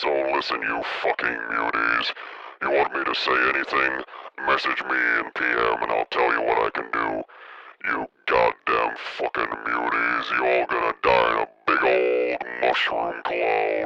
So listen, you fucking muties. You want me to say anything? Message me in PM and I'll tell you what I can do. You goddamn fucking muties, you all gonna die in a big old mushroom cloud.